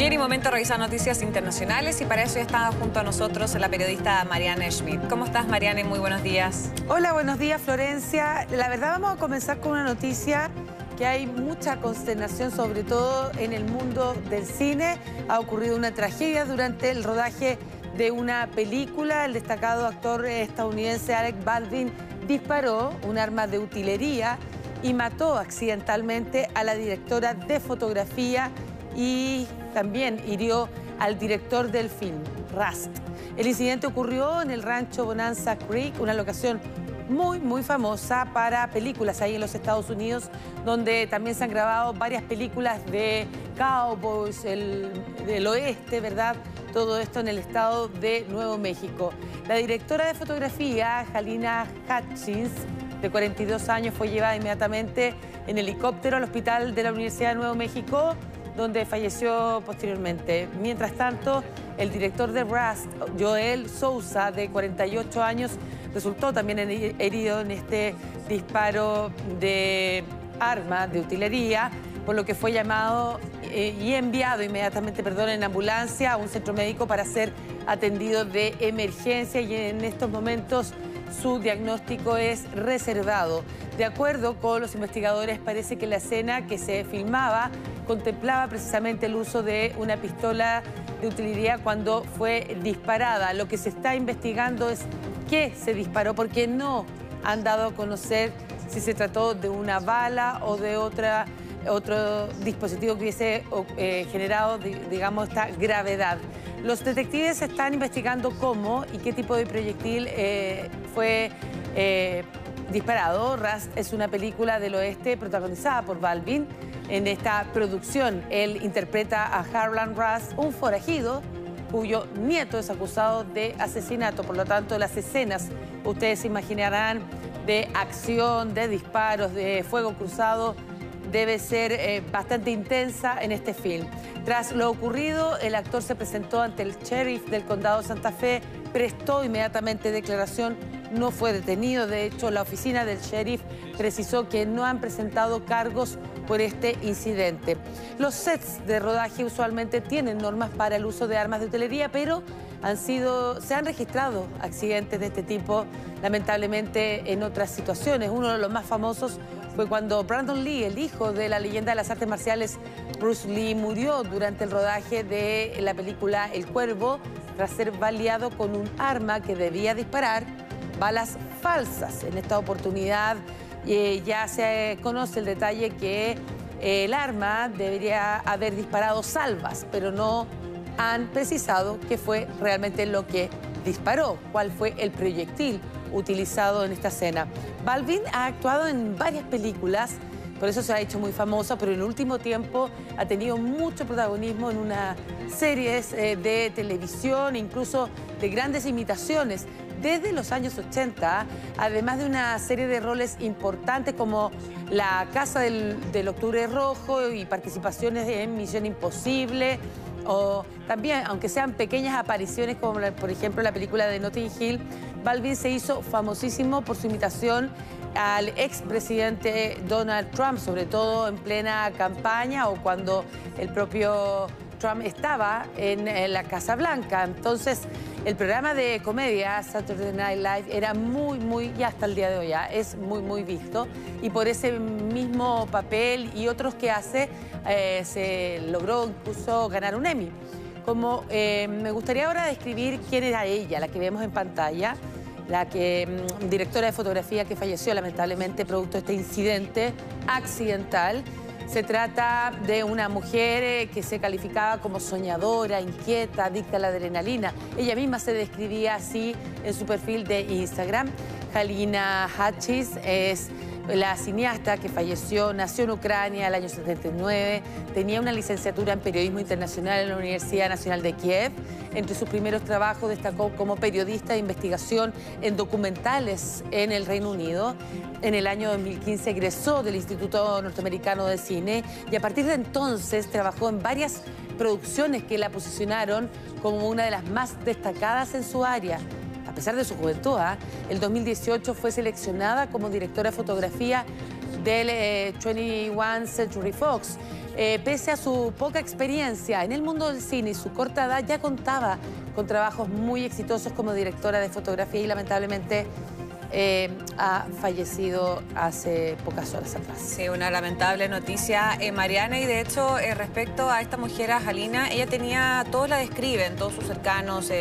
Bien, y momento de revisar noticias internacionales y para eso ya está junto a nosotros la periodista Marianne Schmidt. ¿Cómo estás, Marianne? Muy buenos días. Hola, buenos días, Florencia. La verdad vamos a comenzar con una noticia que hay mucha consternación, sobre todo en el mundo del cine. Ha ocurrido una tragedia durante el rodaje de una película. El destacado actor estadounidense Alec Baldwin disparó un arma de utilería y mató accidentalmente a la directora de fotografía y también hirió al director del film, Rust. El incidente ocurrió en el rancho Bonanza Creek, una locación muy, muy famosa para películas ahí en los Estados Unidos, donde también se han grabado varias películas de cowboys, el, del oeste, ¿verdad? Todo esto en el estado de Nuevo México. La directora de fotografía, Jalina Hutchins, de 42 años, fue llevada inmediatamente en helicóptero al hospital de la Universidad de Nuevo México, donde falleció posteriormente. Mientras tanto, el director de Rust, Joel Sousa, de 48 años, resultó también herido en este disparo de arma de utilería, por lo que fue llamado eh, y enviado inmediatamente, perdón, en ambulancia a un centro médico para ser atendido de emergencia y en estos momentos su diagnóstico es reservado. De acuerdo con los investigadores, parece que la escena que se filmaba contemplaba precisamente el uso de una pistola de utilidad cuando fue disparada. Lo que se está investigando es qué se disparó, porque no han dado a conocer si se trató de una bala o de otra, otro dispositivo que hubiese eh, generado, digamos, esta gravedad. Los detectives están investigando cómo y qué tipo de proyectil eh, fue eh, disparado. Rust es una película del oeste protagonizada por Balvin. En esta producción, él interpreta a Harlan Rust, un forajido cuyo nieto es acusado de asesinato. Por lo tanto, las escenas, ustedes imaginarán, de acción, de disparos, de fuego cruzado, debe ser eh, bastante intensa en este film. Tras lo ocurrido, el actor se presentó ante el sheriff del condado de Santa Fe, prestó inmediatamente declaración, no fue detenido. De hecho, la oficina del sheriff precisó que no han presentado cargos por este incidente. Los sets de rodaje usualmente tienen normas para el uso de armas de utilería, pero han sido, se han registrado accidentes de este tipo, lamentablemente, en otras situaciones. Uno de los más famosos fue cuando Brandon Lee, el hijo de la leyenda de las artes marciales Bruce Lee, murió durante el rodaje de la película El Cuervo tras ser baleado con un arma que debía disparar balas falsas. En esta oportunidad eh, ya se conoce el detalle que eh, el arma debería haber disparado salvas, pero no han precisado qué fue realmente lo que disparó, cuál fue el proyectil utilizado en esta escena. Balvin ha actuado en varias películas, por eso se ha hecho muy famosa, pero en el último tiempo ha tenido mucho protagonismo en unas series eh, de televisión, incluso de grandes imitaciones desde los años 80, además de una serie de roles importantes como La Casa del, del Octubre Rojo y participaciones en Misión Imposible, o también, aunque sean pequeñas apariciones como por ejemplo la película de Notting Hill, Balvin se hizo famosísimo por su imitación al expresidente Donald Trump, sobre todo en plena campaña o cuando el propio Trump estaba en, la Casa Blanca. Entonces, el programa de comedia Saturday Night Live era muy, muy, y hasta el día de hoy ya, es muy, muy visto. Y por ese mismo papel y otros que hace, eh, se logró incluso ganar un Emmy. Como eh, me gustaría ahora describir quién era ella, la que vemos en pantalla, la que mm, directora de fotografía que falleció lamentablemente producto de este incidente accidental. Se trata de una mujer eh, que se calificaba como soñadora, inquieta, adicta a la adrenalina. Ella misma se describía así en su perfil de Instagram. Halina Hachis es la cineasta que falleció, nació en Ucrania el año 79, tenía una licenciatura en periodismo internacional en la Universidad Nacional de Kiev. Entre sus primeros trabajos destacó como periodista de investigación en documentales en el Reino Unido. En el año 2015 egresó del Instituto Norteamericano de Cine y a partir de entonces trabajó en varias producciones que la posicionaron como una de las más destacadas en su área pesar de su juventud, ¿ah? el 2018 fue seleccionada como directora de fotografía del 21 eh, Century Fox. Eh, pese a su poca experiencia en el mundo del cine y su corta edad, ya contaba con trabajos muy exitosos como directora de fotografía y lamentablemente eh, ha fallecido hace pocas horas atrás. Sí, una lamentable noticia, eh, Mariana, y de hecho, eh, respecto a esta mujer, a Jalina, ella tenía, todos la describen, todos sus cercanos,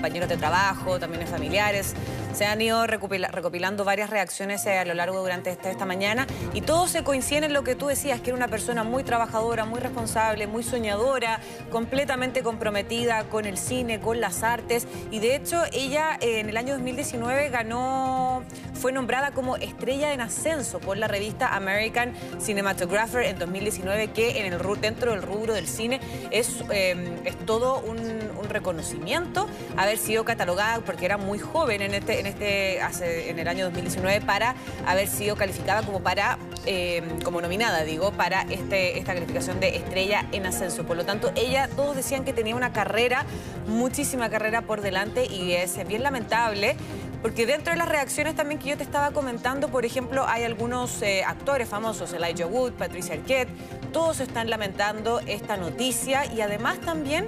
compañeros de trabajo, también familiares, se han ido recopilando varias reacciones a lo largo durante esta, mañana. Y todos se coinciden en lo que tú decías, que era una persona muy trabajadora, muy responsable, muy soñadora, completamente comprometida con el cine, con las artes. Y de hecho ella en el año 2019 ganó fue nombrada como estrella en ascenso por la revista American Cinematographer en 2019, que en el, dentro del rubro del cine es, em, es todo un, reconocimiento haber sido catalogada, porque era muy joven en este, en este en el año 2019, para haber sido calificada como para em, como nominada, digo, para este, esta calificación de estrella en ascenso. Por lo tanto, ella, todos decían que tenía una carrera, muchísima carrera por delante y es bien lamentable porque dentro de las reacciones también que yo te estaba comentando, por ejemplo, hay algunos eh, actores famosos, Elijah Wood, Patricia Arquette, todos están lamentando esta noticia y además también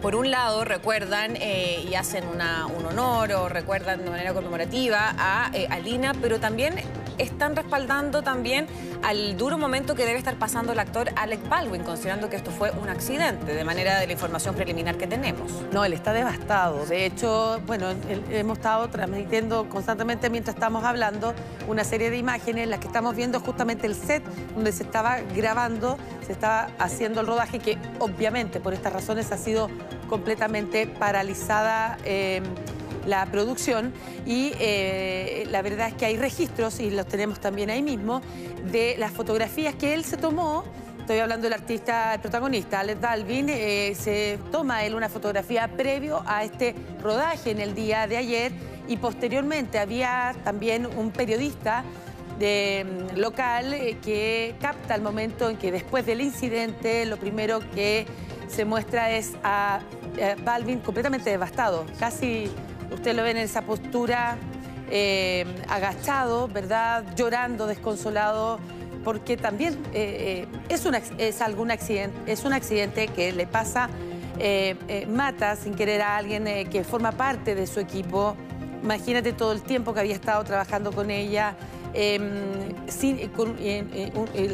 por un lado recuerdan eh, y hacen un honor o recuerdan de manera conmemorativa a eh, Alina, pero también están respaldando también al duro momento que debe estar pasando el actor Alec Baldwin, considerando que esto fue un accidente, de manera de la información preliminar que tenemos. No, él está devastado. De hecho, bueno, hemos estado transmitiendo constantemente mientras estamos hablando una serie de imágenes en las que estamos viendo justamente el set donde se estaba grabando, se estaba haciendo el rodaje, que obviamente por estas razones ha sido completamente paralizada. Eh, la producción y eh, la verdad es que hay registros, y los tenemos también ahí mismo, de las fotografías que él se tomó Estoy hablando del artista, el protagonista, Alex Dalvin. Eh, se toma él una fotografía previo a este rodaje en el día de ayer y posteriormente había también un periodista de, mm, local eh, que capta el momento en que después del incidente lo primero que se muestra es a Balvin completamente devastado, casi Usted lo ve en esa postura eh, agachado, ¿verdad? Llorando, desconsolado, porque también eh, eh, es, un, es, algún accidente, es un accidente que le pasa, mata sin querer a alguien que forma parte de su equipo. Imagínate todo el tiempo que había estado trabajando con ella, em, sin,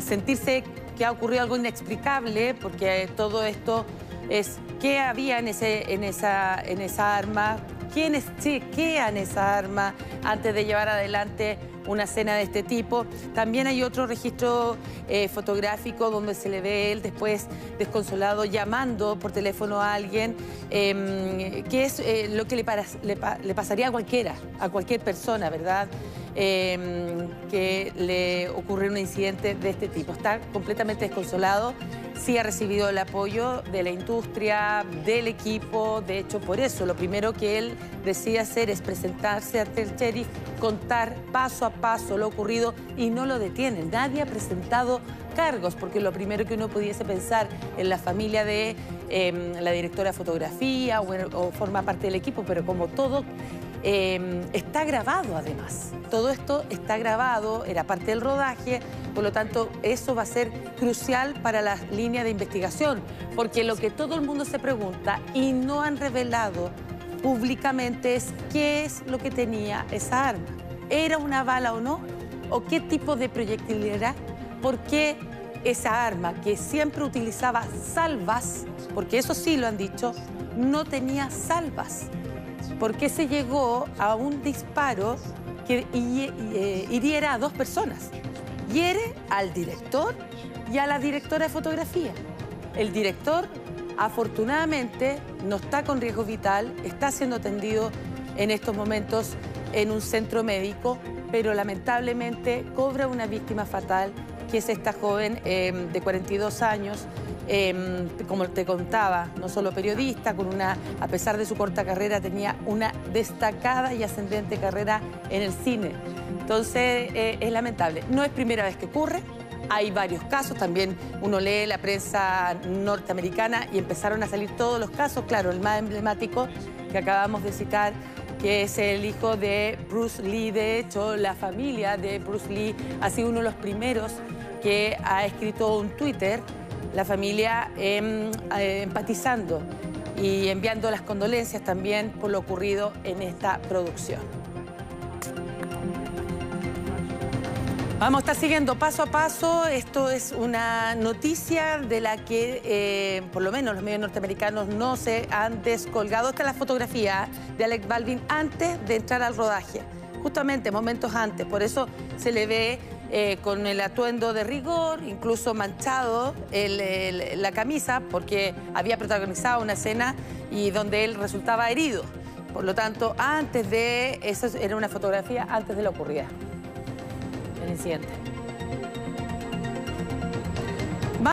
sentirse que ha ocurrido algo inexplicable, porque todo esto es qué había en, ese, en, esa, en esa arma, quiénes chequean esa arma antes de llevar adelante una cena de este tipo. También hay otro registro eh, fotográfico donde se le ve él después desconsolado llamando por teléfono a alguien, em, que es eh, lo que le, pasaría a cualquiera, a cualquier persona, ¿verdad? Em, que le ocurre un incidente de este tipo. Está completamente desconsolado sí ha recibido el apoyo de la industria, del equipo. De hecho, por eso, lo primero que él decide hacer es presentarse ante el sheriff, contar paso a paso lo ocurrido y no lo detienen. Nadie ha presentado cargos, porque lo primero que uno pudiese pensar en la familia de em, la directora de fotografía o forma parte del equipo, pero como todo Em, está grabado además. Todo esto está grabado, era parte del rodaje, por lo tanto eso va a ser crucial para la línea de investigación, porque lo que todo el mundo se pregunta y no han revelado públicamente es qué es lo que tenía esa arma. ¿Era una bala o no? ¿O qué tipo de proyectil era? ¿Por qué esa arma que siempre utilizaba salvas, porque eso sí lo han dicho, no tenía salvas? ¿Por qué se llegó a un disparo que eh, hiriera a dos personas. Hiere al director y a la directora de fotografía. El director, afortunadamente, no está con riesgo vital, está siendo atendido en estos momentos en un centro médico, pero lamentablemente cobra una víctima fatal, que es esta joven eh, de 42 años, Em, como te contaba, no solo periodista, con una, a pesar de su corta carrera, tenía una destacada y ascendente carrera en el cine. Entonces, eh, es lamentable. No es primera vez que ocurre, hay varios casos, también uno lee la prensa norteamericana y empezaron a salir todos los casos, claro, el más emblemático que acabamos de citar que es el hijo de Bruce Lee. De hecho, la familia de Bruce Lee ha sido uno de los primeros que ha escrito un Twitter, la familia em, eh, empatizando y enviando las condolencias también por lo ocurrido en esta producción. Vamos a estar siguiendo paso a paso. Esto es una noticia de la que, eh, por lo menos, los medios norteamericanos no se han descolgado. Esta es la fotografía de Alec Baldwin antes de entrar al rodaje, justamente momentos antes. Por eso se le ve eh, con el atuendo de rigor, incluso manchado la camisa, porque había protagonizado una escena y donde él resultaba herido. Por lo tanto, antes de eso era una fotografía antes de la ocurrida el incidente.